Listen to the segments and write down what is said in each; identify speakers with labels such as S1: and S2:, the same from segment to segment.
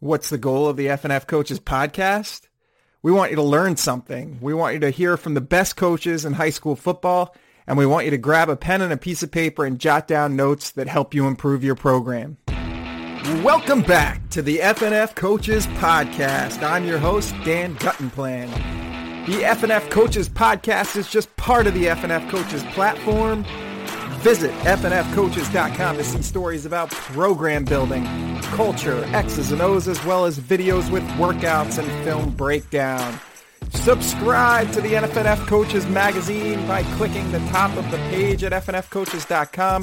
S1: What's the goal of the FNF Coaches podcast? We want you to learn something. We want you to hear from the best coaches in high school football, and we want you to grab a pen and a piece of paper and jot down notes that help you improve your program. Welcome back to the FNF Coaches podcast. I'm your host, Dan Guttenplan. The FNF Coaches podcast is just part of the FNF Coaches platform Visit fnfcoaches.com to see stories about program building, culture, X's and O's, as well as videos with workouts and film breakdown. Subscribe to the FNF Coaches magazine by clicking the top of the page at fnfcoaches.com.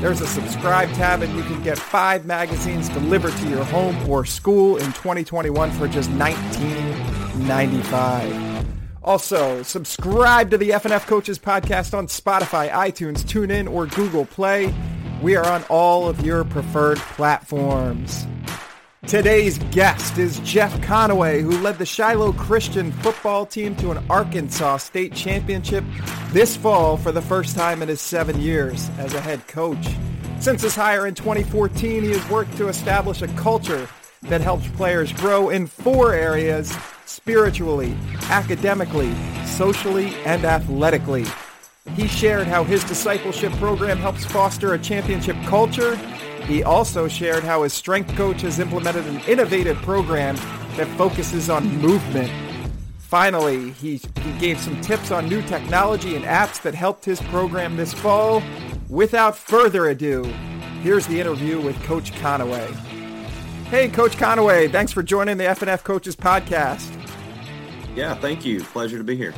S1: There's a subscribe tab and you can get five magazines delivered to your home or school in 2021 for just $19.95. Also, subscribe to the FNF Coaches podcast on Spotify, iTunes, TuneIn, or Google Play. We are on all of your preferred platforms. Today's guest is Jeff Conaway, who led the Shiloh Christian football team to an Arkansas state championship this fall for the first time in his seven years as a head coach. Since his hire in 2014, he has worked to establish a culture that helps players grow in four areas spiritually, academically, socially, and athletically. He shared how his discipleship program helps foster a championship culture. He also shared how his strength coach has implemented an innovative program that focuses on movement. Finally, he, he gave some tips on new technology and apps that helped his program this fall. Without further ado, here's the interview with Coach Conaway. Hey, Coach Conaway, thanks for joining the FNF Coaches Podcast.
S2: Yeah, thank you. Pleasure to be here.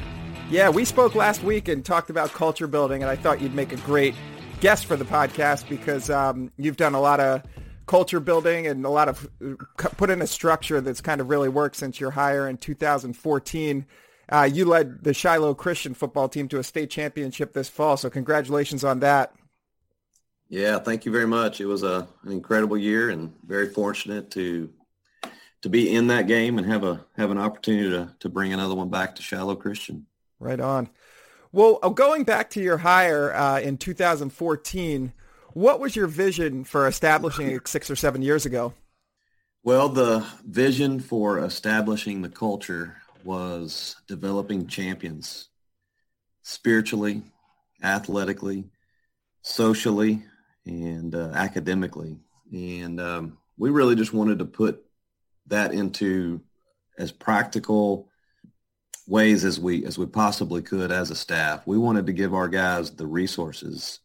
S1: Yeah, we spoke last week and talked about culture building, and I thought you'd make a great guest for the podcast because um, you've done a lot of culture building and a lot of uh, put in a structure that's kind of really worked since your hire in 2014. Uh, you led the Shiloh Christian football team to a state championship this fall, so congratulations on that.
S2: Yeah, thank you very much. It was a, an incredible year and very fortunate to to be in that game and have a have an opportunity to to bring another one back to Shiloh Christian.
S1: Right on. Well, uh, going back to your hire uh, in 2014, what was your vision for establishing it six or seven years ago?
S2: Well, the vision for establishing the culture was developing champions spiritually, athletically, socially, and uh, academically. And um, we really just wanted to put that into as practical ways as we as we possibly could as a staff. We wanted to give our guys the resources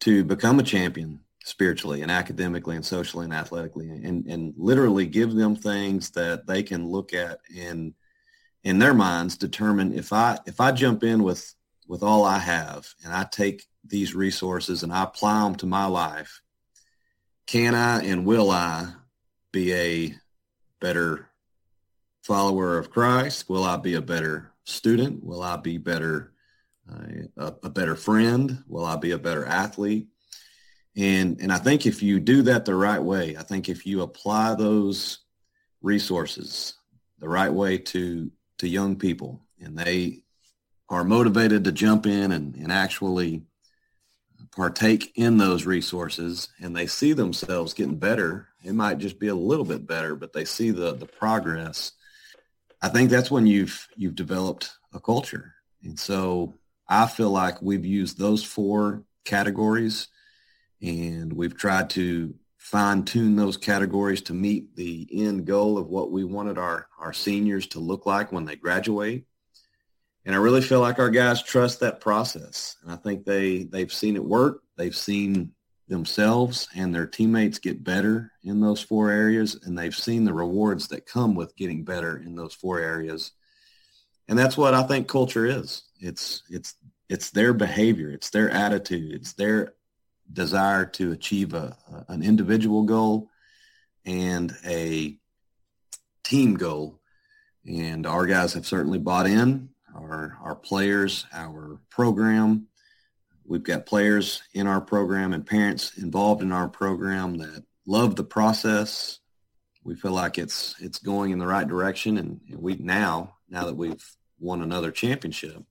S2: to become a champion spiritually and academically and socially and athletically and, and literally give them things that they can look at and in their minds determine if I if I jump in with with all I have and I take these resources and I apply them to my life, can I and will I be a better follower of Christ? Will I be a better student? Will I be better uh, a, a, better friend? Will I be a better athlete? And and I think if you do that the right way, I think if you apply those resources the right way to to young people and they are motivated to jump in and, and actually partake in those resources and they see themselves getting better it might just be a little bit better, but they see the the progress. I think that's when you've you've developed a culture. And so I feel like we've used those four categories and we've tried to fine tune those categories to meet the end goal of what we wanted our, our seniors to look like when they graduate. And I really feel like our guys trust that process. And I think they, they've seen it work. They've seen themselves and their teammates get better in those four areas. And they've seen the rewards that come with getting better in those four areas. And that's what i think culture is. It's it's it's their behavior. It's their attitude. It's their desire to achieve a, an individual goal and a team goal. And our guys have certainly bought in our our players our program We've got players in our program and parents involved in our program that love the process. We feel like it's it's going in the right direction, and we now now that we've won another championship,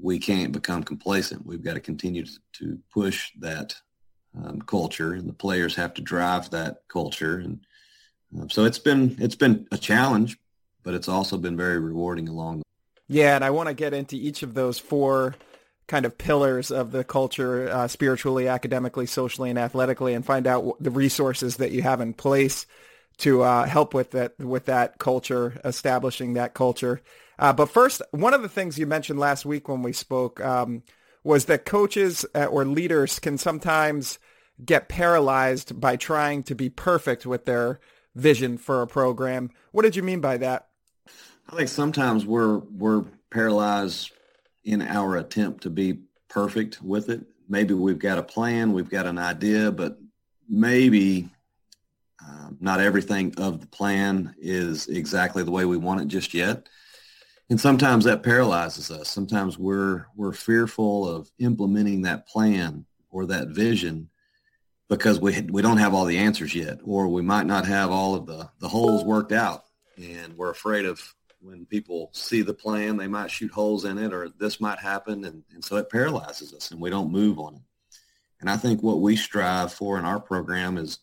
S2: we can't become complacent. We've got to continue to push that um, culture, and the players have to drive that culture. And Um, so it's been it's been a challenge, but it's also been very rewarding along.
S1: Yeah, and I want to get into each of those four kind of pillars of the culture, uh, spiritually, academically, socially, and athletically, and find out the resources that you have in place to uh, help with that with that culture, establishing that culture. Uh, but first, one of the things you mentioned last week when we spoke um, was that coaches uh, or leaders can sometimes get paralyzed by trying to be perfect with their vision for a program. What did you mean by that?
S2: I think sometimes we're we're paralyzed in our attempt to be perfect with it. Maybe we've got a plan, we've got an idea, but maybe uh, not everything of the plan is exactly the way we want it just yet. And sometimes that paralyzes us. Sometimes we're we're fearful of implementing that plan or that vision because we we don't have all the answers yet, or we might not have all of the the holes worked out, and we're afraid of when people see the plan, they might shoot holes in it, or this might happen, and, and so it paralyzes us, and we don't move on it. And I think what we strive for in our program is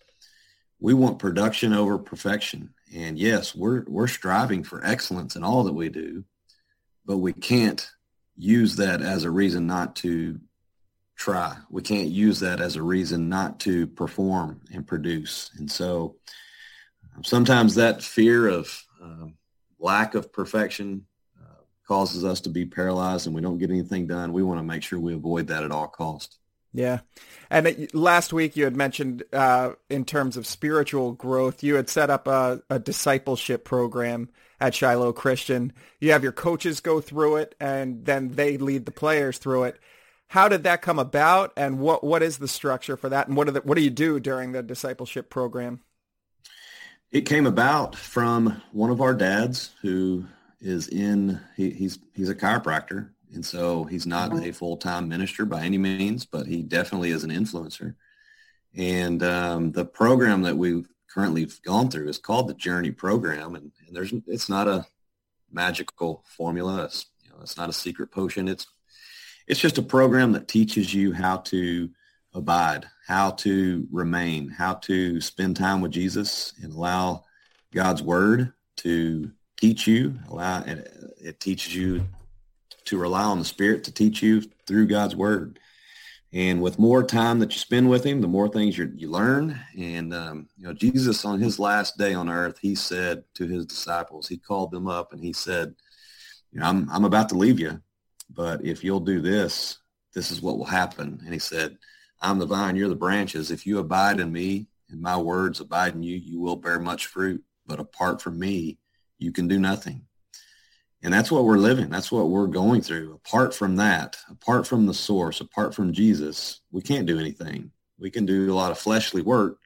S2: we want production over perfection. And yes, we're we're striving for excellence in all that we do, but we can't use that as a reason not to try. We can't use that as a reason not to perform and produce. And so um, sometimes that fear of um, lack of perfection uh, causes us to be paralyzed and we don't get anything done. We want to make sure we avoid that at all costs.
S1: Yeah. And it, last week you had mentioned uh, in terms of spiritual growth, you had set up a, a, discipleship program at Shiloh Christian. You have your coaches go through it and then they lead the players through it. How did that come about, and what what is the structure for that, and what the, what do you do during the discipleship program?
S2: It came about from one of our dads who is in he, he's he's a chiropractor, and so he's not a full time minister by any means, but he definitely is an influencer. And um, the program that we've currently gone through is called the Journey Program, and, and there's it's not a magical formula. It's you know it's not a secret potion. It's it's just a program that teaches you how to abide, how to remain, how to spend time with Jesus and allow God's word to teach you. Allow it, teaches you to rely on the Spirit to teach you through God's word. And with more time that you spend with him, the more things you learn. And, um, you know, Jesus on his last day on earth, he said to his disciples, he called them up and he said, you know, I'm, I'm about to leave you, but if you'll do this, this is what will happen. And he said, I'm the vine, you're the branches. If you abide in me and my words abide in you, you will bear much fruit. But apart from me, you can do nothing. And that's what we're living. That's what we're going through. Apart from that, apart from the source, apart from Jesus, we can't do anything. We can do a lot of fleshly work,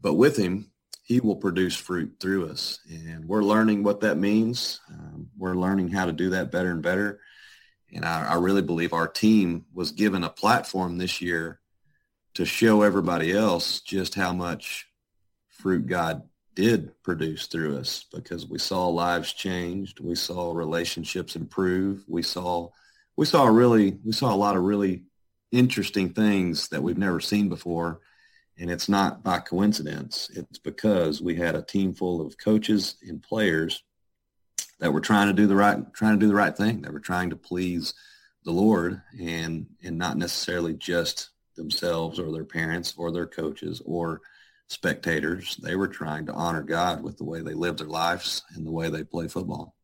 S2: but with him, he will produce fruit through us. And we're learning what that means. Um, we're learning how to do that better and better. And I, I really believe our team was given a platform this year to show everybody else just how much fruit God did produce through us because we saw lives changed. We saw relationships improve. We saw, we saw really, we saw a lot of really interesting things that we've never seen before. And it's not by coincidence. It's because we had a team full of coaches and players that were trying to do the right trying to do the right thing. They were trying to please the Lord and and not necessarily just themselves or their parents or their coaches or spectators. They were trying to honor God with the way they lived their lives and the way they play football.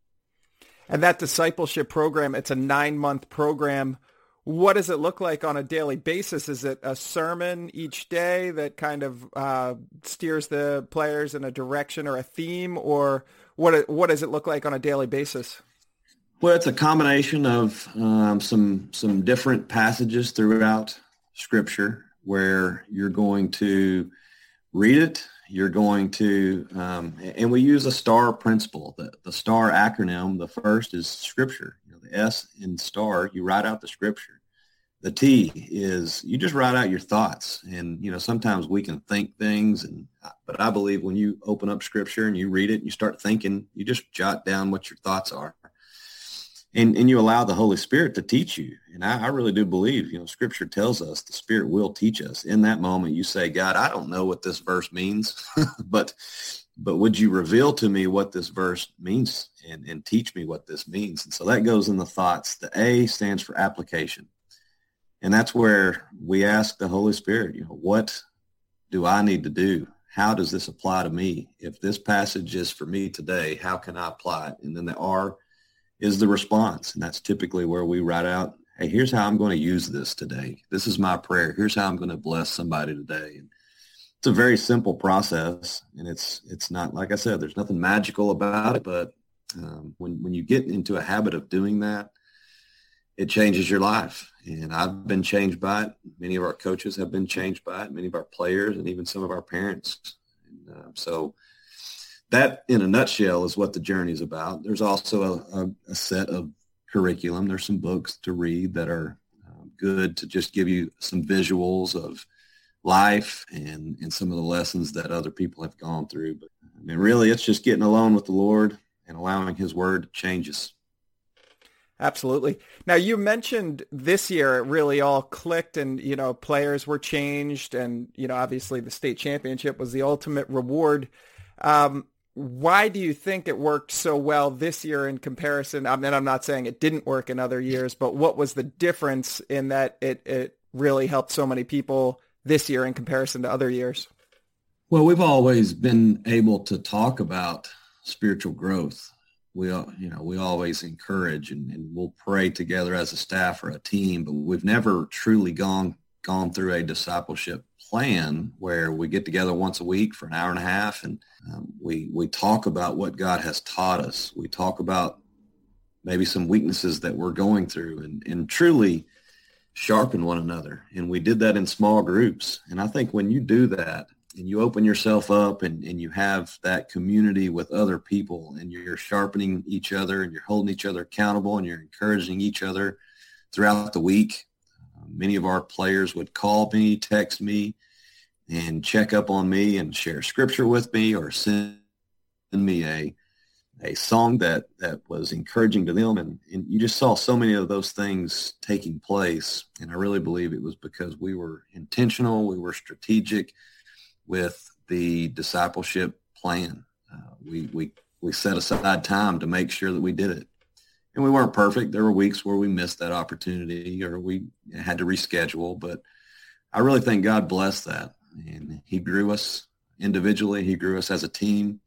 S1: And that discipleship program, it's a nine month program. What does it look like on a daily basis? Is it a sermon each day that kind of uh, steers the players in a direction or a theme, or what what does it look like on a daily basis?
S2: Well, it's a combination of um, some some different passages throughout Scripture where you're going to read it. You're going to, um, and we use a STAR principle. The, the STAR acronym, the first is Scripture. You know, the S in STAR, you write out the Scripture the T is you just write out your thoughts. And, you know, sometimes we can think things and, but I believe when you open up scripture and you read it and you start thinking, you just jot down what your thoughts are. And, and you allow the Holy Spirit to teach you. And I, I really do believe, you know, scripture tells us the Spirit will teach us. In that moment, you say, God, I don't know what this verse means, but but would you reveal to me what this verse means and, and teach me what this means? And so that goes in the thoughts. The A stands for application. And that's where we ask the Holy Spirit, you know, what do I need to do? How does this apply to me? If this passage is for me today, how can I apply it? And then the R is the response. And that's typically where we write out, hey, here's how I'm going to use this today. This is my prayer. Here's how I'm going to bless somebody today. And it's a very simple process, and it's it's not like I said. There's nothing magical about it, but um, when when you get into a habit of doing that, it changes your life. And I've been changed by it. Many of our coaches have been changed by it. Many of our players, and even some of our parents. And, uh, so that, in a nutshell, is what the journey is about. There's also a, a, set of curriculum. There's some books to read that are uh, good to just give you some visuals of life and, and some of the lessons that other people have gone through. But I mean, really, it's just getting alone with the Lord and allowing his word to change us.
S1: Absolutely. Now you mentioned this year it really all clicked and, you know, players were changed and, you know, obviously the state championship was the ultimate reward. Um, why do you think it worked so well this year in comparison? I mean, I'm not saying it didn't work in other years, but what was the difference in that it, it really helped so many people this year in comparison to other years?
S2: Well, we've always been able to talk about spiritual growth. We, you know, we always encourage and, and we'll pray together as a staff or a team, but we've never truly gone gone through a discipleship plan where we get together once a week for an hour and a half and um, we we talk about what God has taught us. We talk about maybe some weaknesses that we're going through and, and truly sharpen one another. And we did that in small groups. And I think when you do that and you open yourself up and, and you have that community with other people and you're sharpening each other and you're holding each other accountable and you're encouraging each other throughout the week. Many of our players would call me, text me, and check up on me and share scripture with me or send me a a song that that was encouraging to them. And, and you just saw so many of those things taking place. And i really believe it was because we were intentional we were strategic with the discipleship plan. Uh, we we we set aside time to make sure that we did it and we weren't perfect there were weeks where we missed that opportunity or we had to reschedule but i really think god blessed that and he grew us individually he grew us as a team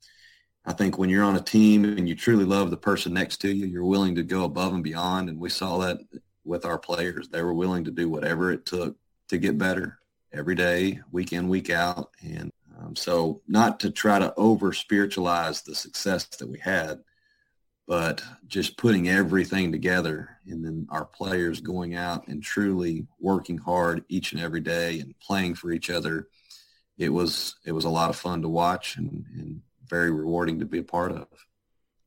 S2: I think when you're on a team and you truly love the person next to you, you're willing to go above and beyond. And we saw that with our players. They were willing to do whatever it took to get better every day, week in, week out. And um, so not to try to over spiritualize the success that we had, but just putting everything together and then our players going out and truly working hard each and every day and playing for each other. It was, it was a lot of fun to watch and, and very rewarding to be a part of.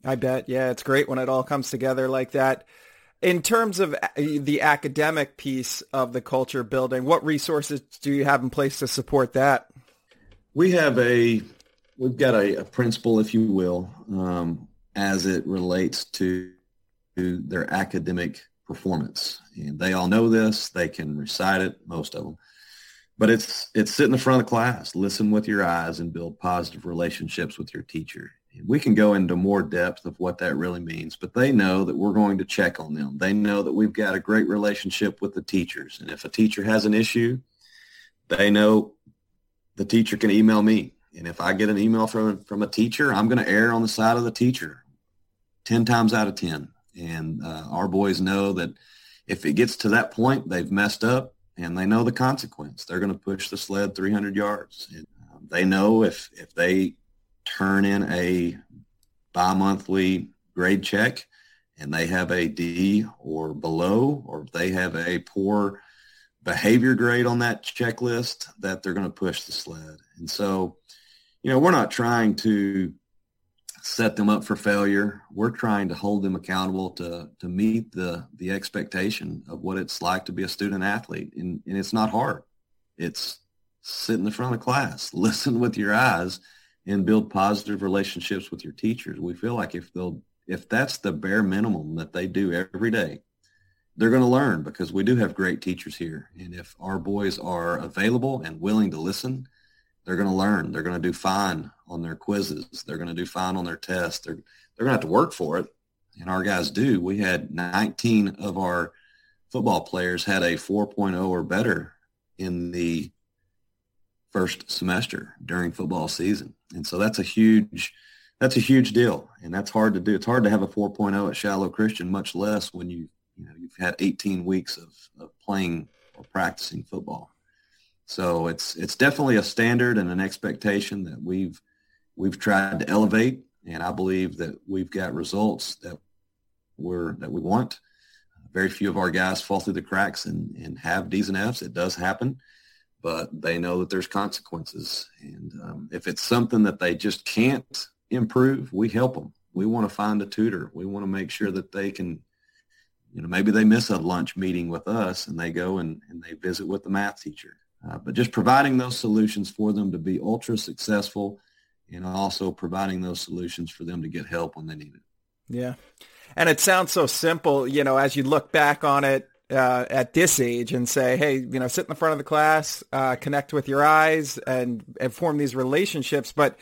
S1: I bet. Yeah, it's great when it all comes together like that. In terms of uh, the academic piece of the culture building, what resources do you have in place to support that?
S2: We have a, we've got a, a principle, if you will, um, as it relates to, their academic performance. And they all know this. They can recite it, most of them. But it's it's sit in the front of the class listen with your eyes and build positive relationships with your teacher. And we can go into more depth of what that really means but they know that we're going to check on them. They know that we've got a great relationship with the teachers. And if a teacher has an issue they know the teacher can email me. And if i get an email from from a teacher i'm going to err on the side of the teacher 10 times out of 10 and uh, our boys know that if it gets to that point they've messed up and they know the consequence. They're going to push the sled 300 yards. And, um, they know if if they turn in a bi-monthly grade check and they have a D or below, or if they have a poor behavior grade on that checklist, that they're going to push the sled. And so, you know, we're not trying to set them up for failure. We're trying to hold them accountable to to meet the the expectation of what it's like to be a student athlete. And, and it's not hard. It's sit in the front of class, listen with your eyes, and build positive relationships with your teachers. We feel like if they'll if that's the bare minimum that they do every day, they're going to learn because we do have great teachers here. And if our boys are available and willing to listen they're going to learn. They're going to do fine on their quizzes. They're going to do fine on their tests. They're they're going to have to work for it, and our guys do. We had 19 of our football players had a 4.0 or better in the first semester during football season, and so that's a huge that's a huge deal, and that's hard to do. It's hard to have a 4.0 at Shiloh Christian, much less when you you know you've had 18 weeks of, of playing or practicing football. So it's it's definitely a standard and an expectation that we've we've tried to elevate, and I believe that we've got results that we're that we want. Very few of our guys fall through the cracks and, and have D's and F's. It does happen, but they know that there's consequences. And um, if it's something that they just can't improve, we help them. We want to find a tutor. We want to make sure that they can, you know, maybe they miss a lunch meeting with us and they go and, and they visit with the math teacher uh, but just providing those solutions for them to be ultra successful and also providing those solutions for them to get help when they need it.
S1: Yeah. And it sounds so simple, you know, as you look back on it uh, at this age and say, hey, you know, sit in the front of the class, uh, connect with your eyes and, and form these relationships. But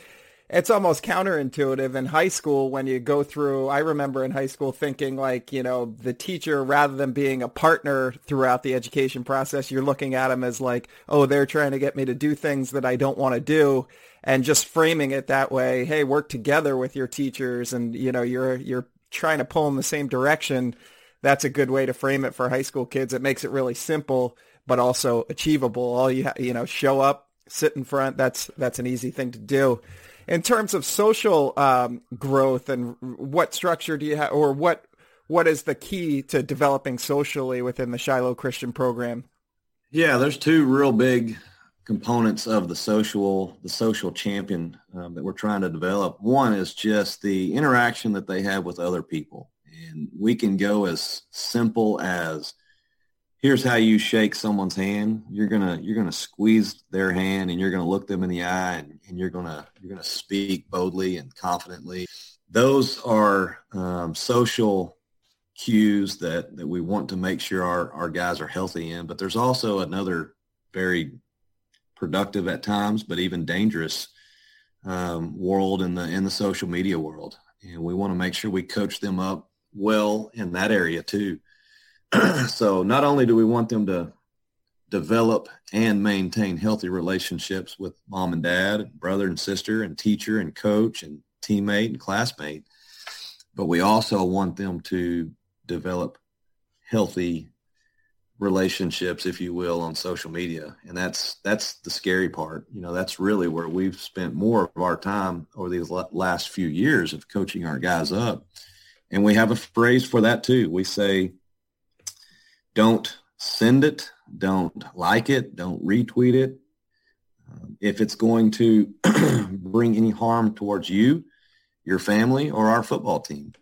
S1: it's almost counterintuitive in high school when you go through i remember in high school thinking like you know the teacher rather than being a partner throughout the education process you're looking at them as like oh they're trying to get me to do things that i don't want to do and just framing it that way hey work together with your teachers and you know you're you're trying to pull in the same direction that's a good way to frame it for high school kids. It makes it really simple but also achievable. All you ha- you know show up sit in front that's that's an easy thing to do in terms of social um, growth and what structure do you have or what what is the key to developing socially within the Shiloh Christian program?
S2: Yeah, there's two real big components of the social the social champion um, that we're trying to develop. One is just the interaction that they have with other people, and we can go as simple as here's how you shake someone's hand. You're gonna you're gonna squeeze their hand and you're gonna look them in the eye and, and you're gonna you're gonna speak boldly and confidently. Those are um, social cues that that we want to make sure our, our guys are healthy in. But there's also another very productive at times, but even dangerous um, world in the in the social media world, and we want to make sure we coach them up well in that area too. so not only do we want them to develop and maintain healthy relationships with mom and dad, and brother and sister, and teacher and coach and teammate and classmate, but we also want them to develop healthy relationships, if you will, on social media. And that's that's the scary part. You know, that's really where we've spent more of our time over these last few years of coaching our guys up. And we have a phrase for that too. We say, don't send it. Don't like it. Don't retweet it. If it's going to bring any harm towards you, your family, or our football team.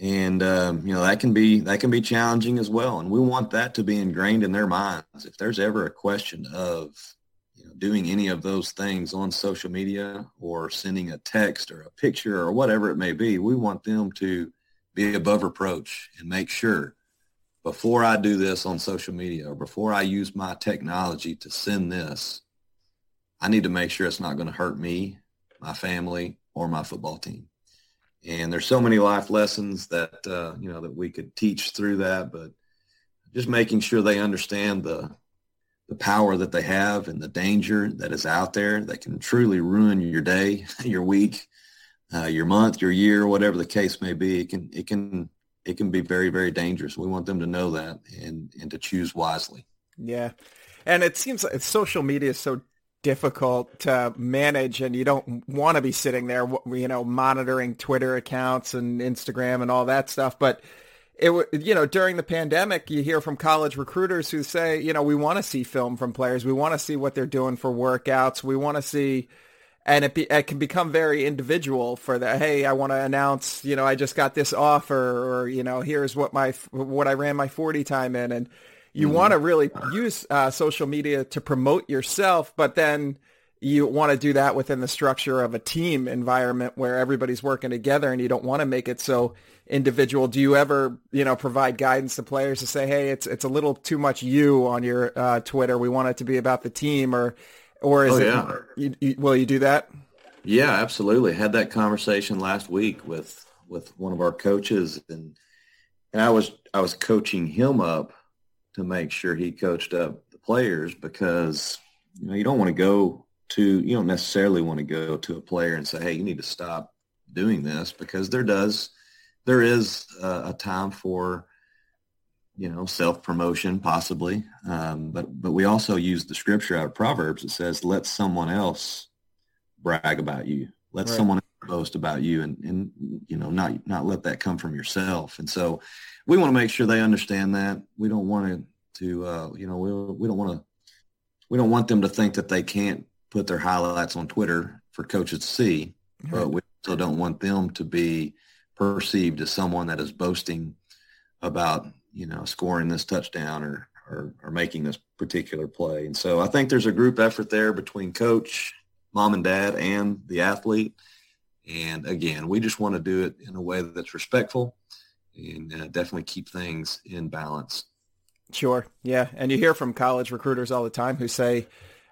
S2: And um, you know that can be that can be challenging as well. And we want that to be ingrained in their minds. If there's ever a question of you know, doing any of those things on social media or sending a text or a picture or whatever it may be, we want them to be above reproach and make sure before I do this on social media or before I use my technology to send this, I need to make sure it's not going to hurt me, my family, or my football team. And there's so many life lessons that uh, you know that we could teach through that, but just making sure they understand the the power that they have and the danger that is out there that can truly ruin your day, your week, uh, your month, your year, whatever the case may be. It can it can it can be very, very dangerous. We want them to know that and, and to choose wisely.
S1: Yeah. And it seems like social media is so difficult to manage and you don't want to be sitting there, you know, monitoring Twitter accounts and Instagram and all that stuff. But it, you know, during the pandemic, you hear from college recruiters who say, you know, we want to see film from players. We want to see what they're doing for workouts. We want to see, and it, be, it can become very individual for the Hey, I want to announce, you know, I just got this offer, or you know, here's what my what I ran my forty time in, and you mm-hmm. want to really use uh, social media to promote yourself, but then you want to do that within the structure of a team environment where everybody's working together, and you don't want to make it so individual. Do you ever, you know, provide guidance to players to say, hey, it's it's a little too much you on your uh, Twitter. We want it to be about the team, or Or is oh, it, yeah. You, you, will you do that?
S2: Yeah, absolutely. Had that conversation last week with with one of our coaches, and and I was I was coaching him up to make sure he coached up the players because you know you don't want to go to you don't necessarily want to go to a player and say hey you need to stop doing this because there does there is a, a time for you know self promotion possibly um, but but we also use the scripture out of proverbs that says let someone else brag about you let right. someone boast about you and and you know not not let that come from yourself and so we want to make sure they understand that we don't want to to uh, you know we, we don't want to we don't want them to think that they can't put their highlights on twitter for coaches to see right. but we also don't want them to be perceived as someone that is boasting about you know scoring this touchdown or or, or making this particular play and so i think there's a group effort there between coach mom and dad and the athlete and again, we just want to do it in a way that's respectful and uh, definitely keep things in balance.
S1: Sure. Yeah. And you hear from college recruiters all the time who say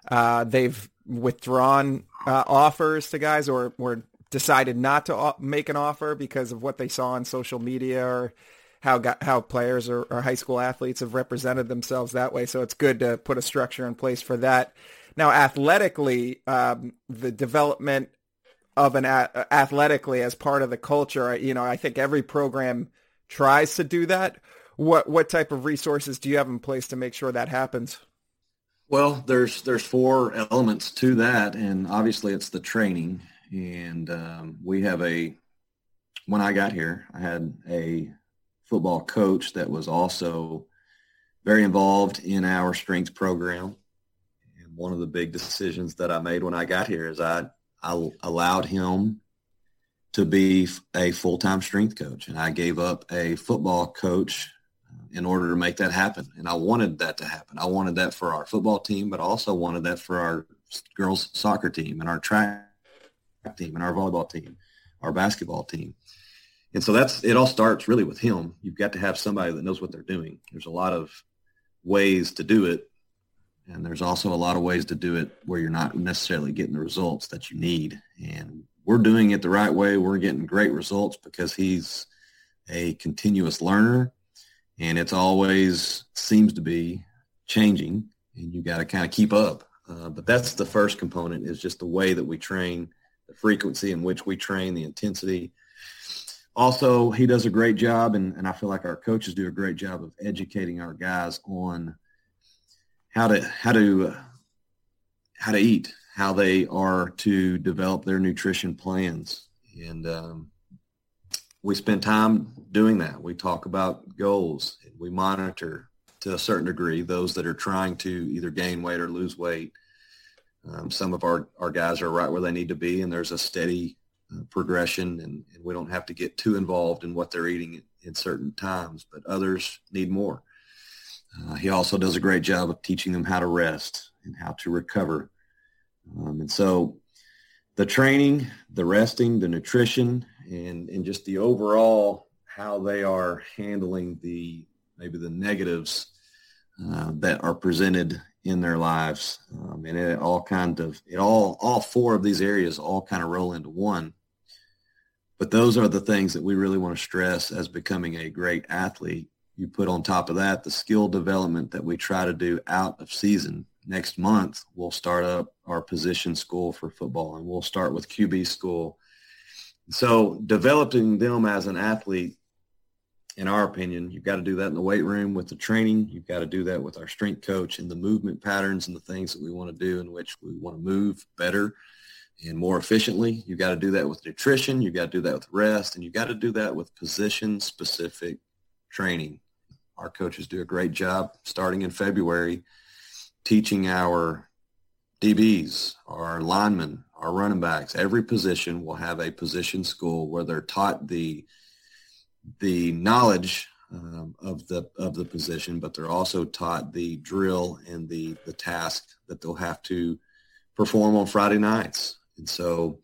S1: uh, they've withdrawn uh, offers to guys or, or decided not to make an offer because of what they saw on social media or how how players or, or high school athletes have represented themselves that way. So it's good to put a structure in place for that. Now, athletically, um, the development of an a- athletically as part of the culture. You know, I think every program tries to do that. What what type of resources do you have in place to make sure that happens?
S2: Well, there's there's four elements to that, and obviously it's the training. And um, we have a when I got here, I had a football coach that was also very involved in our strength program. And one of the big decisions that I made when I got here is I I allowed him to be a full-time strength coach and I gave up a football coach uh, in order to make that happen. And I wanted that to happen. I wanted that for our football team, but also wanted that for our girls soccer team and our track team and our volleyball team, our basketball team. And so that's, it all starts really with him. You've got to have somebody that knows what they're doing. There's a lot of ways to do it and there's also a lot of ways to do it where you're not necessarily getting the results that you need. And we're doing it the right way. We're getting great results because he's a continuous learner and it's always seems to be changing and you got to kind of keep up. Uh, but that's the first component is just the way that we train, the frequency in which we train, the intensity. Also, he does a great job, and, and I feel like our coaches do a great job of educating our guys on how to how to uh, how to eat, how they are to develop their nutrition plans, and um, we spend time doing that. We talk about goals. We monitor to a certain degree those that are trying to either gain weight or lose weight. Um, some of our, our guys are right where they need to be, and there's a steady progression, and, and, we don't have to get too involved in what they're eating in, in certain times, but others need more. Uh, he also does a great job of teaching them how to rest and how to recover. Um, and so the training, the resting, the nutrition, and, and just the overall how they are handling the maybe the negatives uh, that are presented in their lives. Um, and it all kind of, it all, all four of these areas all kind of roll into one. But those are the things that we really want to stress as becoming a great athlete you put on top of that the skill development that we try to do out of season. Next month, we'll start up our position school for football, and we'll start with QB school. So developing them as an athlete, in our opinion, you've got to do that in the weight room with the training. You've got to do that with our strength coach and the movement patterns and the things that we want to do in which we want to move better and more efficiently. You've got to do that with nutrition. You've got to do that with rest, and you've got to do that with position specific training. Our coaches do a great job starting in February teaching our DBs, our linemen, our running backs. Every position will have a position school where they're taught the the knowledge um, of the of the position, but they're also taught the drill and the the task that they'll have to perform on Friday nights. And so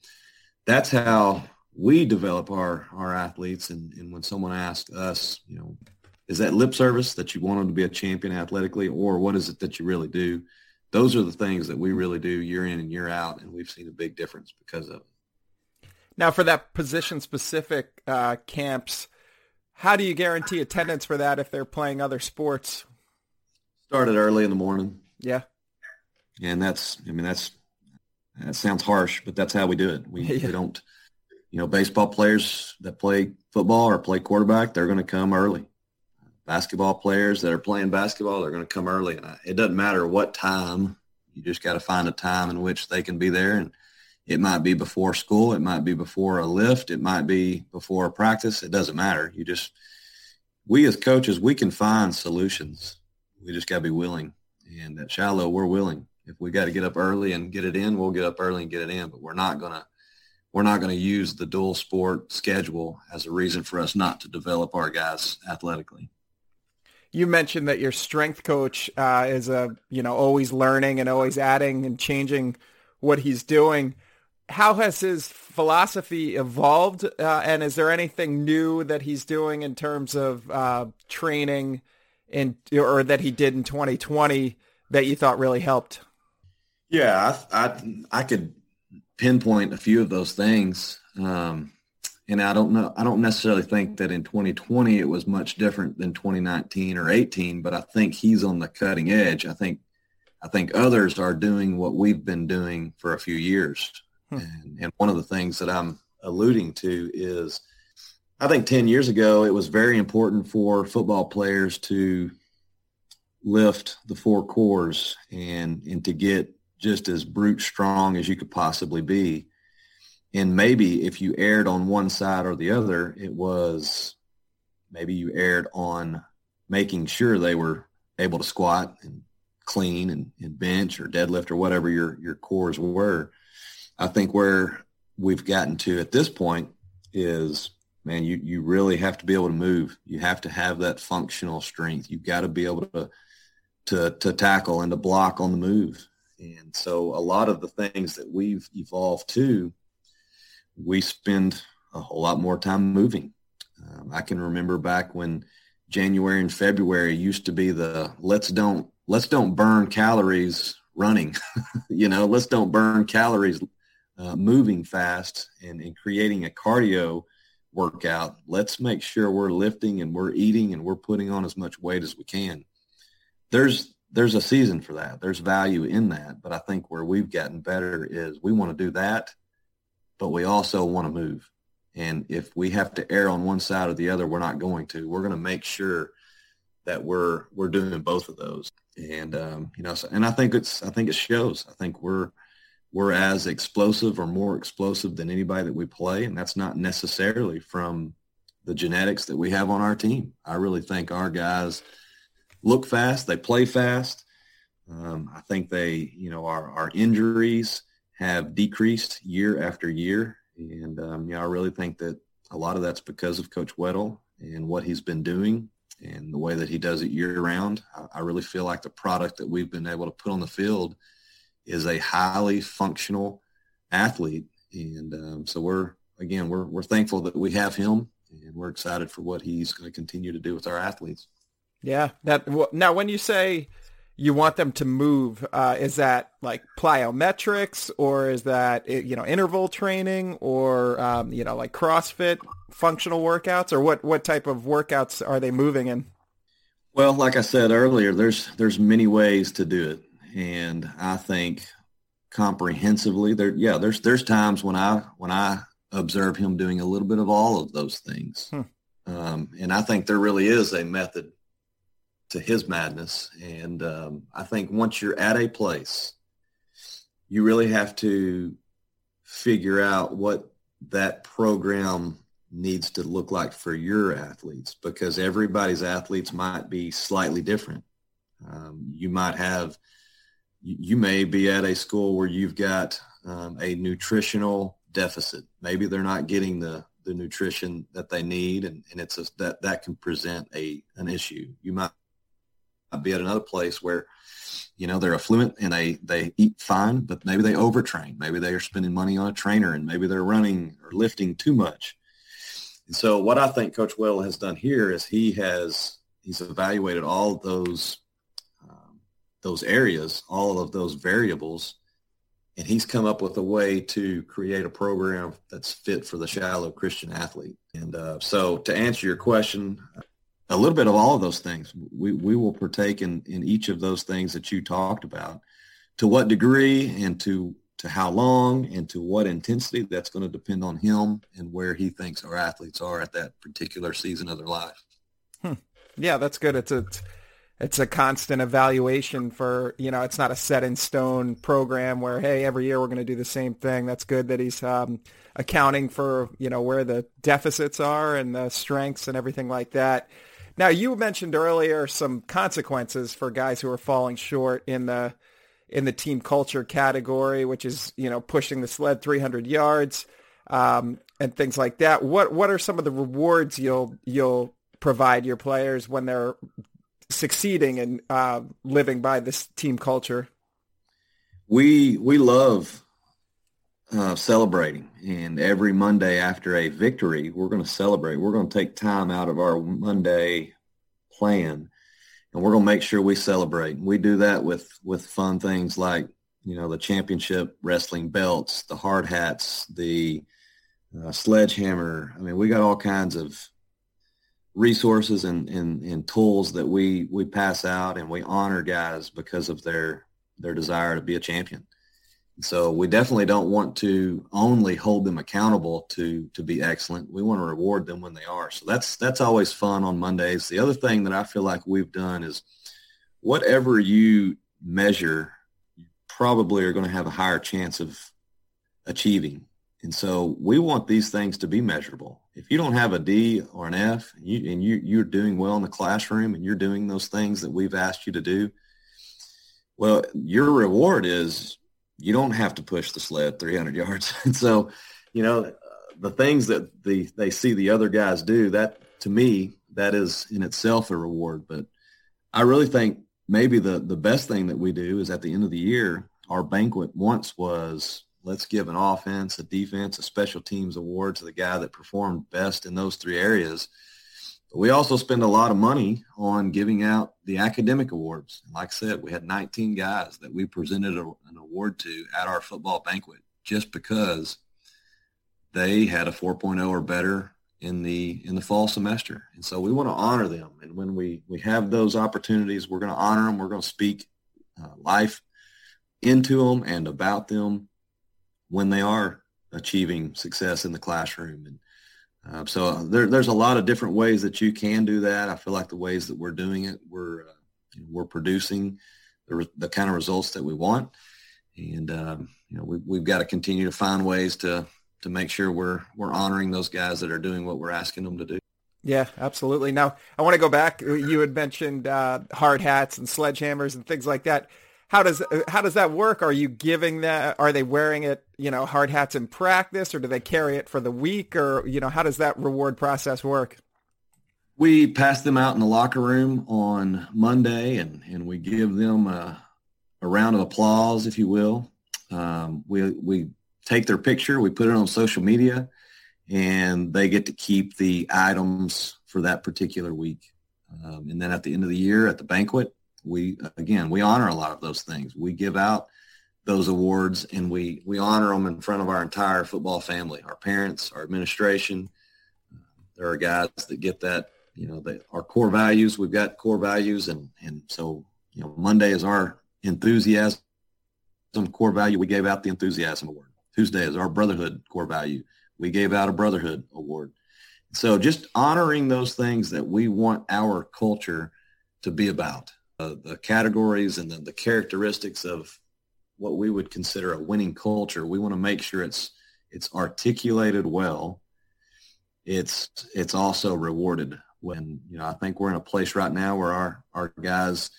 S2: that's how we develop our our athletes and, and when someone asks us you know is that lip service that you want them to be a champion athletically or what is it that you really do those are the things that we really do year in and year out, and we've seen a big difference because of it.
S1: Now, for that position-specific uh, camps, how do you guarantee attendance for that if they're playing other sports?
S2: Started early in the morning.
S1: Yeah.
S2: And that's, I mean, that's, that sounds harsh, but that's how we do it. We, yeah. we don't, you know, baseball players that play football or play quarterback, they're going to come early. Basketball players that are playing basketball, they're going to come early. And it doesn't matter what time. You just got to find a time in which they can be there. And it might be before school. It might be before a lift. It might be before a practice. It doesn't matter. You just, we as coaches, we can find solutions. We just got to be willing. And at Shiloh, we're willing. If we got to get up early and get it in, we'll get up early and get it in. But we're not to, we're not going to use the dual sport schedule as a reason for us not to develop our guys athletically.
S1: You mentioned that your strength coach uh, is a, you know, always learning and always adding and changing what he's doing how has his philosophy evolved, uh, and is there anything new that he's doing in terms of uh, training, in or that he did in 2020 that you thought really helped?
S2: Yeah, I I, I could pinpoint a few of those things, um, and I don't know. I don't necessarily think that in 2020 it was much different than 2019 or 18, but I think he's on the cutting edge. I think I think others are doing what we've been doing for a few years. Hmm. And, and one of the things that I'm alluding to is I think 10 years ago, it was very important for football players to lift the four cores and, and to get just as brute strong as you could possibly be. And maybe if you erred on one side or the other, it was maybe you erred on making sure they were able to squat and clean and, and bench or deadlift or whatever your, your cores were. I think where we've gotten to at this point is, man, you, you really have to be able to move. You have to have that functional strength. You've got to be able to, to, to tackle and to block on the move. And so a lot of the things that we've evolved to, we spend a whole lot more time moving. Um, I can remember back when January and February used to be the let's don't let's don't burn calories running. you know, let's don't burn calories uh, moving fast and, and creating a cardio workout, let's make sure we're lifting and we're eating and we're putting on as much weight as we can. There's there's a season for that. There's value in that. But I think where we've gotten better is we want to do that, but we also want to move. And if we have to err on one side or the other, we're not going to. We're going to make sure that we're we're doing both of those. And um, you know, so, and I think it's I think it shows. I think we're we're as explosive or more explosive than anybody that we play. And that's not necessarily from the genetics that we have on our team. I really think our guys look fast. They play fast. Um, I think they, you know, our, our injuries have decreased year after year. And, um, know, I really think that a lot of that's because of Coach Weddle and what he's been doing and the way that he does it year round. I, I really feel like the product that we've been able to put on the field – is a highly functional athlete. And um, so we're, again, we're, we're thankful that we have him and we're excited for what he's going to continue to do with our athletes.
S1: Yeah. That now, when you say you want them to move, uh, is that like plyometrics or is that, you know, interval training or, um, you know, like CrossFit functional workouts or what, what type of workouts are they moving in?
S2: Well, like I said earlier, there's, there's many ways to do it and I think comprehensively there yeah there's there's times when I when I observe him doing a little bit of all of those things hmm. um, and I think there really is a method to his madness and um, I think once you're at a place you really have to figure out what that program needs to look like for your athletes because everybody's athletes might be slightly different um, you might have you may be at a school where you've got um, a nutritional deficit. Maybe they're not getting the, the nutrition that they need, and, and it's a, that that can present a an issue. You might be at another place where you know they're affluent and they they eat fine, but maybe they overtrain. Maybe they are spending money on a trainer, and maybe they're running or lifting too much. And so, what I think Coach Well has done here is he has he's evaluated all those those areas, all of those variables, and he's come up with a way to create a program that's fit for the Shiloh Christian athlete. And uh, so, to answer your question, a little bit of all of those things. We we will partake in in each of those things that you talked about. To what degree and to to how long and to what intensity, that's going to depend on him and where he thinks our athletes are at that particular season of their life.
S1: Hmm. Yeah, that's good. It's a it's a constant evaluation for you know it's not a set in stone program where hey every year we're going to do the same thing that's good that he's um, accounting for you know where the deficits are and the strengths and everything like that now you mentioned earlier some consequences for guys who are falling short in the in the team culture category which is you know pushing the sled 300 yards um, and things like that what what are some of the rewards you'll you'll provide your players when they're succeeding and uh, living by this team culture?
S2: We we love uh, celebrating, and every Monday after a victory, we're going to celebrate. We're going to take time out of our Monday plan, and we're going to make sure we celebrate. We do that with with fun things like you know the championship wrestling belts, the hard hats, the uh, sledgehammer. I mean, we got all kinds of resources and, and, and tools that we, we pass out and we honor guys because of their, their desire to be a champion. So we definitely don't want to only hold them accountable to, to be excellent. We want to reward them when they are. So that's, that's always fun on Mondays. The other thing that I feel like we've done is whatever you measure, you probably are going to have a higher chance of achieving. And so we want these things to be measurable if you don't have a D or an F and, you, and you, you're doing well in the classroom and you're doing those things that we've asked you to do, well, your reward is you don't have to push the sled 300 yards. and so, you know, the things that the, they see the other guys do, that to me, that is in itself a reward. But I really think maybe the, the best thing that we do is at the end of the year, our banquet once was let's give an offense, a defense, a special teams award to the guy that performed best in those three areas. But we also spend a lot of money on giving out the academic awards. Like I said, we had 19 guys that we presented a, an award to at our football banquet just because they had a 4.0 or better in the in the fall semester. And so we want to honor them. And when we we have those opportunities, we're going to honor them. We're going to speak uh, life into them and about them when they are achieving success in the classroom. And uh, so there, there's a lot of different ways that you can do that. I feel like the ways that we're doing it, we're uh, we're producing the, the kind of results that we want, and um, you know we, we've got to continue to find ways to to make sure we're we're honoring those guys that are doing what we're asking them to do.
S1: Yeah, absolutely. Now I want to go back. You had mentioned uh, hard hats and sledgehammers and things like that how does how does that work? Are you giving that? Are they wearing it? You know, hard hats in practice, or do they carry it for the week, or you know, how does that reward process work?
S2: We pass them out in the locker room on Monday, and and we give them a, a round of applause, if you will. Um, we we take their picture, we put it on social media, and they get to keep the items for that particular week. Um, and then at the end of the year, at the banquet, we again we honor a lot of those things. We give out those awards and we we honor them in front of our entire football family, our parents, our administration. There are guys that get that, you know, they, our core values. We've got core values, and and so you know, Monday is our enthusiasm core value. We gave out the enthusiasm award. Tuesday is our brotherhood core value. We gave out a brotherhood award. So just honoring those things that we want our culture to be about the categories and the, the characteristics of what we would consider a winning culture. We want to make sure it's it's articulated well. It's it's also rewarded when you know I think we're in a place right now where our our guys,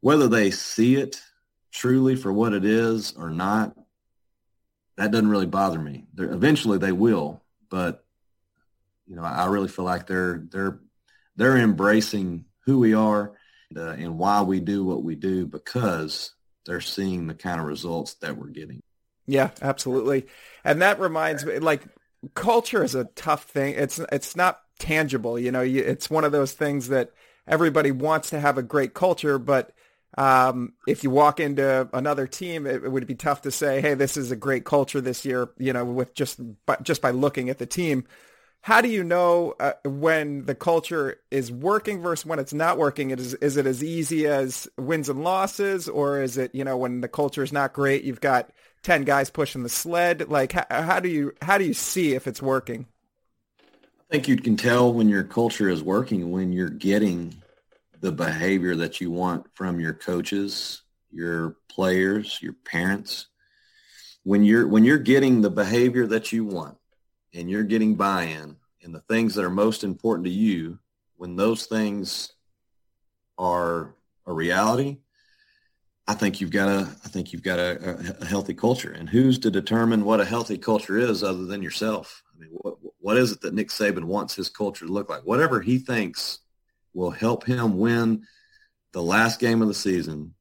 S2: whether they see it truly for what it is or not, that doesn't really bother me. They're, eventually they will, but you know I really feel like they're they're they're embracing who we are uh, and why we do what we do because they're seeing the kind of results that we're getting.
S1: Yeah, absolutely. And that reminds me, like, culture is a tough thing. It's it's not tangible. You know, it's one of those things that everybody wants to have a great culture, but um, if you walk into another team, it, it, would be tough to say, "Hey, this is a great culture this year." You know, with just by, just by looking at the team. How do you know uh, when the culture is working versus when it's not working? Is is it as easy as wins and losses, or is it you know when the culture is not great, you've got ten guys pushing the sled? Like how, how do you how do you see if it's working?
S2: I think you can tell when your culture is working when you're getting the behavior that you want from your coaches, your players, your parents. When you're when you're getting the behavior that you want and you're getting buy-in and the things that are most important to you, when those things are a reality, I think you've got a I think you've got a, a, healthy culture. And who's to determine what a healthy culture is other than yourself? I mean, what what is it that Nick Saban wants his culture to look like? Whatever he thinks will help him win the last game of the season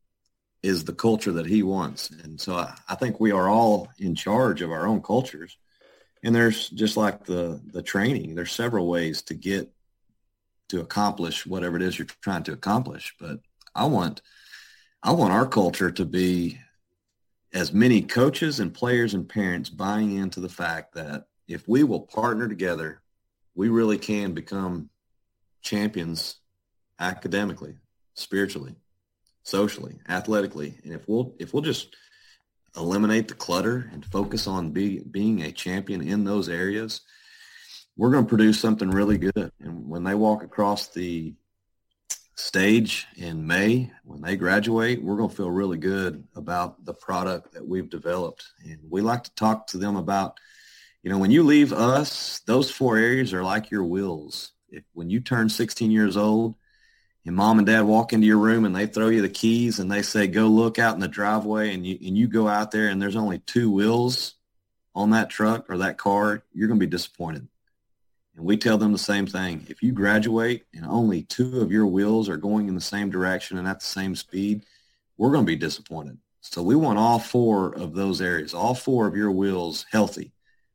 S2: is the culture that he wants. And so I, I, think we are all in charge of our own cultures. And there's just like the, the training, there's several ways to get to accomplish whatever it is you're trying to accomplish. But I want, I want our culture to be as many coaches and players and parents buying into the fact that if we will partner together, we really can become champions academically, spiritually, socially, athletically. And if we'll if we'll just eliminate the clutter and focus on be, being a champion in those areas, we're going to produce something really good. And when they walk across the stage in May, when they graduate, we're going to feel really good about the product that we've developed. And we like to talk to them about, you know, when you leave us, those four areas are like your wills. If when you turn 16 years old, and mom and dad walk into your room and they throw you the keys and they say go look out in the driveway and you and you go out there and there's only two wheels on that truck or that car you're going to be disappointed. And we tell them the same thing. If you graduate and only two of your wheels are going in the same direction and at the same speed we're going to be disappointed. So we want all four of those areas all four of your wheels healthy.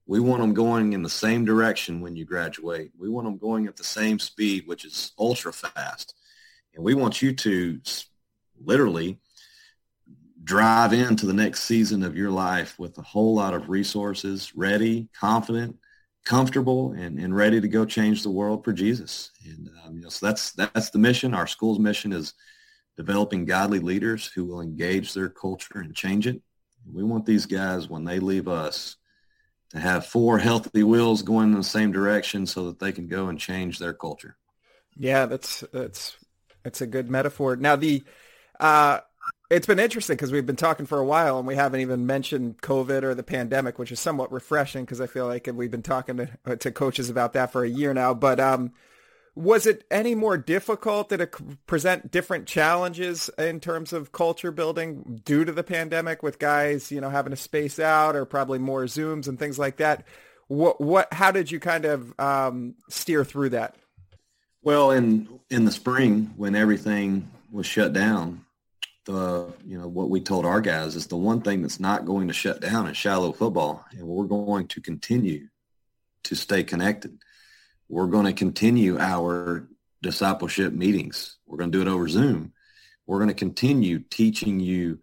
S2: We want them going in the same direction when you graduate. We want them going at the same speed which is ultra fast and we want you to literally drive into the next season of your life with a whole lot of resources, ready, confident, comfortable, and, and ready to go change the world for Jesus. And um, you know, so that's that's the mission. Our school's mission is developing godly leaders who will engage their culture and change it. We want these guys when they leave us to have four healthy wheels going in the same direction so that they can go and change their culture.
S1: Yeah, that's that's it's a good metaphor. Now the uh, it's been interesting because we've been talking for a while and we haven't even mentioned COVID or the pandemic, which is somewhat refreshing because I feel like we've been talking to, uh, to coaches about that for a year now. But um, was it any more difficult? Did it present different challenges in terms of culture building due to the pandemic with guys, you know, having to space out or probably more Zooms and things like that? What, what, how did you kind of um, steer through that?
S2: Well, in in the spring when everything was shut down, the you know what we told our guys is the one thing that's not going to shut down is Shiloh football, and we're going to continue to stay connected. We're going to continue our discipleship meetings. We're going to do it over Zoom. We're going to continue teaching you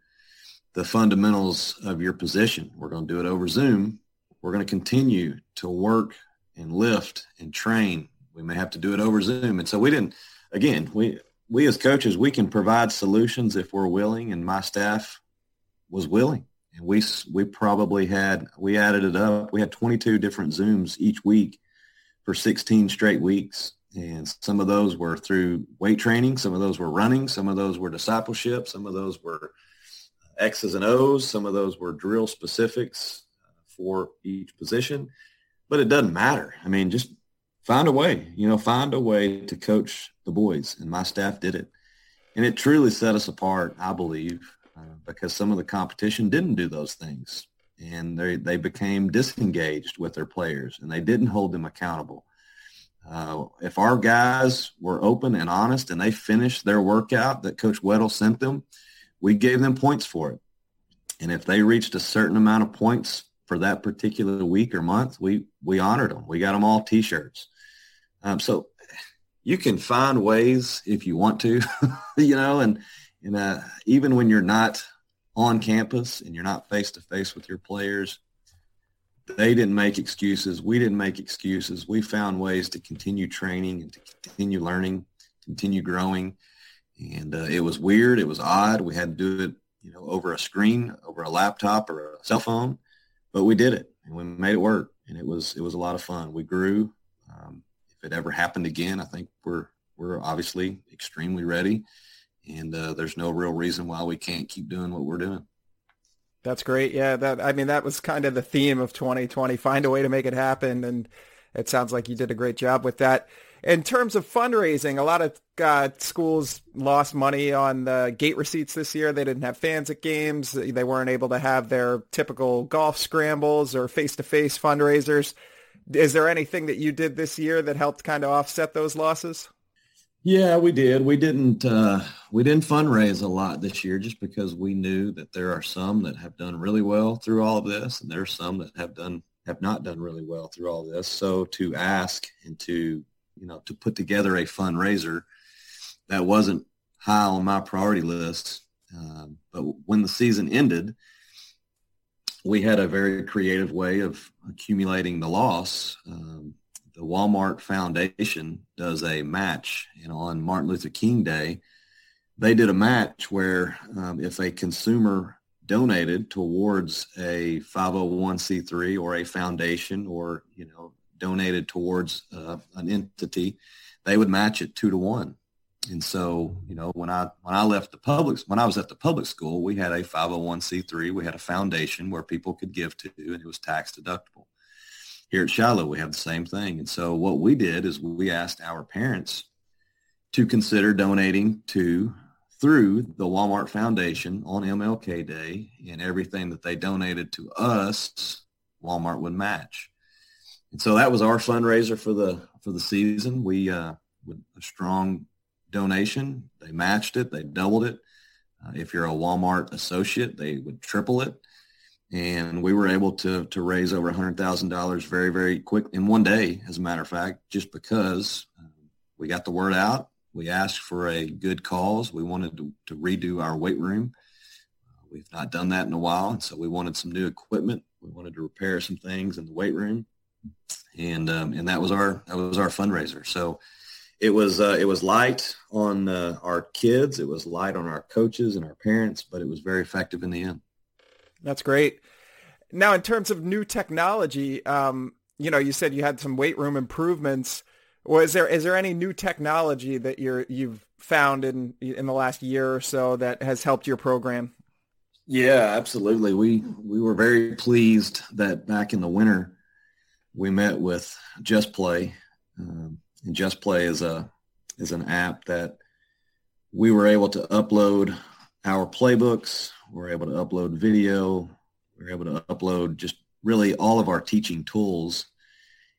S2: the fundamentals of your position. We're going to do it over Zoom. We're going to continue to work and lift and train we may have to do it over Zoom. And so we didn't, again, we, we as coaches, we can provide solutions if we're willing and my staff was willing. And we, we probably had, we added it up. We had 22 different Zooms each week for 16 straight weeks. And some of those were through weight training. Some of those were running. Some of those were discipleship. Some of those were X's and O's. Some of those were drill specifics uh, for each position. But it doesn't matter. I mean, just find a way, you know, find a way to coach the boys. And my staff did it. And it truly set us apart, I believe, uh, because some of the competition didn't do those things. And they, they became disengaged with their players and they didn't hold them accountable. Uh, if our guys were open and honest and they finished their workout that Coach Weddle sent them, we gave them points for it. And if they reached a certain amount of points for that particular week or month, we we honored them. We got them all T-shirts. Um, so you can find ways if you want to, you know, and And uh, even when you're not on campus and you're not face to face with your players, they didn't make excuses. We didn't make excuses. We found ways to continue training and to continue learning, continue growing. And uh, it was weird. It was odd. We had to do it, you know, over a screen, over a laptop or a cell phone, but we did it and we made it work. And it was it was a lot of fun. We grew. Um, if it ever happened again, I think we're we're obviously extremely ready, and uh, there's no real reason why we can't keep doing what we're doing.
S1: That's great. Yeah, that I mean that was kind of the theme of 2020. Find a way to make it happen, and it sounds like you did a great job with that. In terms of fundraising, a lot of uh, schools lost money on the gate receipts this year. They didn't have fans at games. They weren't able to have their typical golf scrambles or face-to-face fundraisers. Is there anything that you did this year that helped kind of offset those losses?
S2: Yeah, we did. We didn't uh, we didn't fundraise a lot this year just because we knew that there are some that have done really well through all of this, and there are some that have done have not done really well through all this. So to ask and to you know, to put together a fundraiser that wasn't high on my priority list. Um, but when the season ended, we had a very creative way of accumulating the loss. Um, the Walmart Foundation does a match, and on Martin Luther King Day, they did a match where um, if a consumer donated towards a 501c3 or a foundation or you know donated towards uh, an entity, they would match it two to one. And so, you know, when I when I left the public when I was at the public school, we had a 501c3. We had a foundation where people could give to, and it was tax deductible. Here at Shiloh, we have the same thing. And so, what we did is we asked our parents to consider donating to through the Walmart Foundation on MLK Day, and everything that they donated to us, Walmart would match. And so that was our fundraiser for the for the season. We uh, with a strong donation, they matched it, they doubled it. Uh, if you're a Walmart associate, they would triple it. And we were able to to raise over $100,000 very, very quick in one day, as a matter of fact, just because uh, we got the word out. We asked for a good cause. We wanted to, to redo our weight room. Uh, we've not done that in a while, and so we wanted some new equipment. We wanted to repair some things in the weight room and um, and that was our that was our fundraiser. So it was uh, it was light on uh, our kids, it was light on our coaches and our parents, but it was very effective in the end.
S1: That's great. Now, in terms of new technology, um, you know, you said you had some weight room improvements. Was there is there any new technology that you're you've found in in the last year or so that has helped your program?
S2: Yeah, absolutely. We we were very pleased that back in the winter we met with JustPlay, um, and JustPlay is a is an app that we were able to upload our playbooks. We're able to upload video. We're able to upload just really all of our teaching tools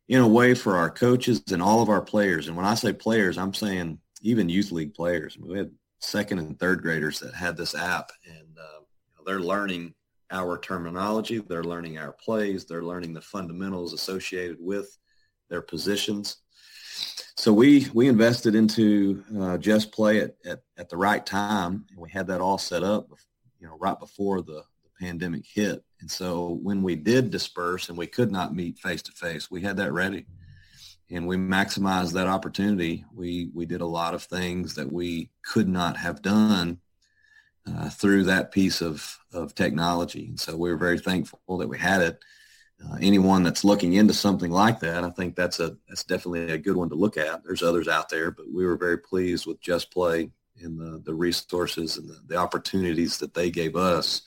S2: in a way for our coaches and all of our players. And when I say players, I'm saying even youth league players. We had second and third graders that had this app, and uh, they're learning our terminology. They're learning our plays. They're learning the fundamentals associated with their positions. So we we invested into uh, JustPlay at, at, at the right time, and we had that all set up, you know, right before the, the pandemic hit. And so when we did disperse and we could not meet face to face, we had that ready, and we maximized that opportunity. We we did a lot of things that we could not have done uh, through that piece of, of technology. And so we were very thankful that we had it. Uh, anyone that's looking into something like that, I think that's a that's definitely a good one to look at. There's others out there, but we were very pleased with JustPlay and the, the resources and the, the opportunities that they gave us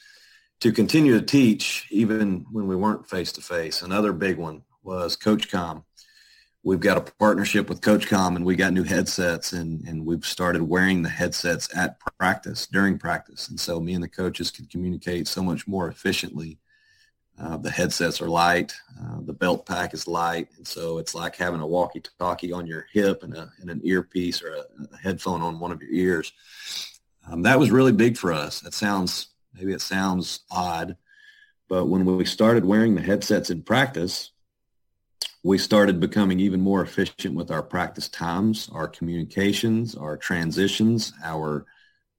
S2: to continue to teach even when we weren't face to face. Another big one was CoachComm we've got a partnership with CoachComm and we got new headsets and, and we've started wearing the headsets at practice, during practice. And so me and the coaches can communicate so much more efficiently. Uh, the headsets are light. Uh, the belt pack is light. And so it's like having a walkie-talkie on your hip and, a, and an earpiece or a, a headphone on one of your ears. Um, that was really big for us. That sounds, maybe it sounds odd, but when we started wearing the headsets in practice, we started becoming even more efficient with our practice times, our communications, our transitions, our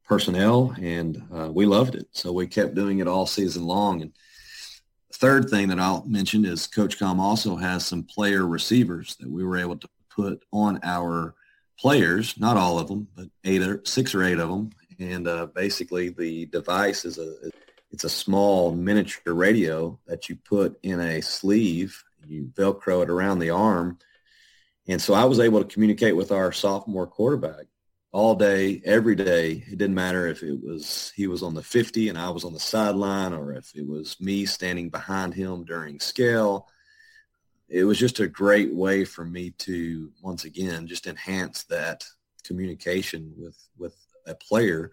S2: personnel, and uh, we loved it. So we kept doing it all season long. And third thing that I'll mention is CoachComm also has some player receivers that we were able to put on our players, not all of them, but eight or six or eight of them. And uh, basically the device is a, it's a small miniature radio that you put in a sleeve. You Velcro it around the arm. And so I was able to communicate with our sophomore quarterback all day, every day. It didn't matter if it was he was on the 50 and I was on the sideline or if it was me standing behind him during scale. It was just a great way for me to once again just enhance that communication with with a player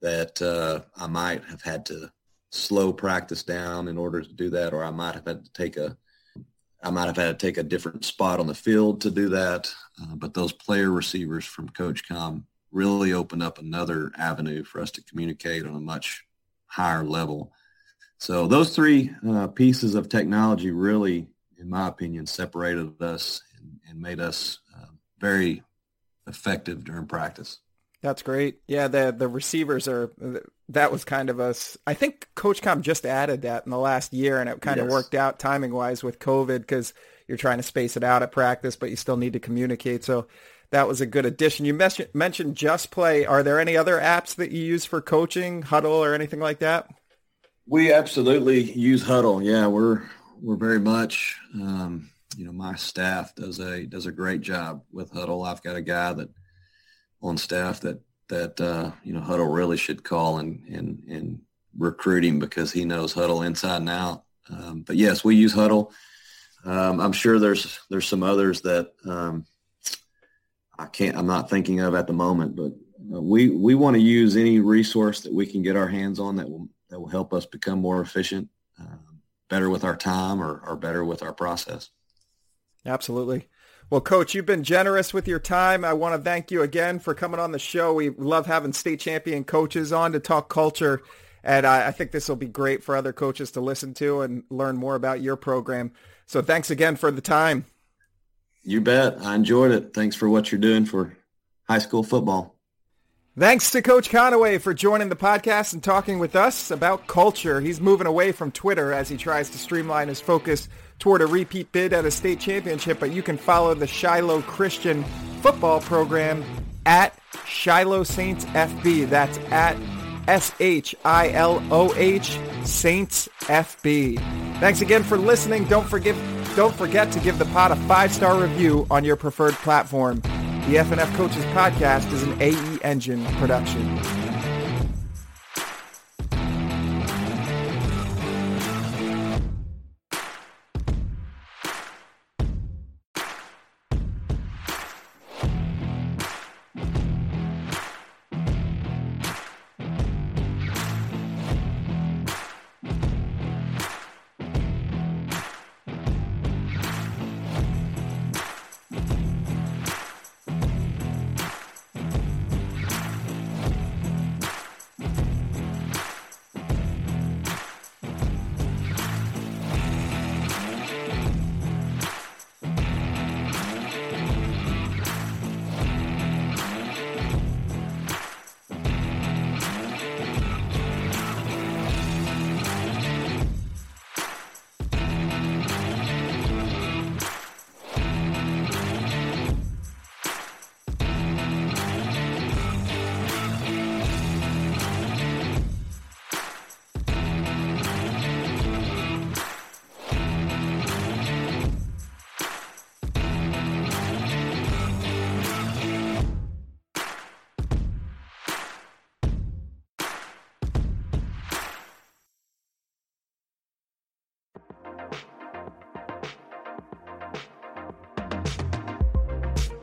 S2: that uh, I might have had to slow practice down in order to do that, or I might have had to take a I might have had to take a different spot on the field to do that. Uh, but those player receivers from CoachComm really opened up another avenue for us to communicate on a much higher level. So those three uh, pieces of technology really, in my opinion, separated us and, and made us uh, very effective during practice.
S1: That's great. Yeah, the the receivers are that was kind of us. I think CoachComm just added that in the last year, and it kind yes. of worked out timing wise with COVID because you're trying to space it out at practice, but you still need to communicate. So that was a good addition. You mentioned mentioned JustPlay. Are there any other apps that you use for coaching, Hudl, or anything like that?
S2: We absolutely use Hudl. Yeah, we're we're very much. Um, you know, my staff does a does a great job with Hudl. I've got a guy that on staff that that uh, you know Hudl really should call and and and recruit him because he knows Hudl inside and out. Um, but yes, we use Hudl. Um, I'm sure there's there's some others that um, I can't I'm not thinking of at the moment, but uh, we we want to use any resource that we can get our hands on that will that will help us become more efficient, uh, better with our time, or or better with our process.
S1: Absolutely. Well, Coach, you've been generous with your time. I want to thank you again for coming on the show. We love having state champion coaches on to talk culture, and I, I think this will be great for other coaches to listen to and learn more about your program. So thanks again for the time.
S2: You bet. I enjoyed it. Thanks for what you're doing for high school football.
S1: Thanks to Coach Conaway for joining the podcast and talking with us about culture. He's moving away from Twitter as he tries to streamline his focus toward a repeat bid at a state championship, but you can follow the Shiloh Christian football program at Shiloh Saints FB. That's at S-H-I-L-O-H Saints FB. Thanks again for listening. Don't forget, don't forget to give the pod a five-star review on your preferred platform. The FNF Coaches Podcast is an AE Engine production.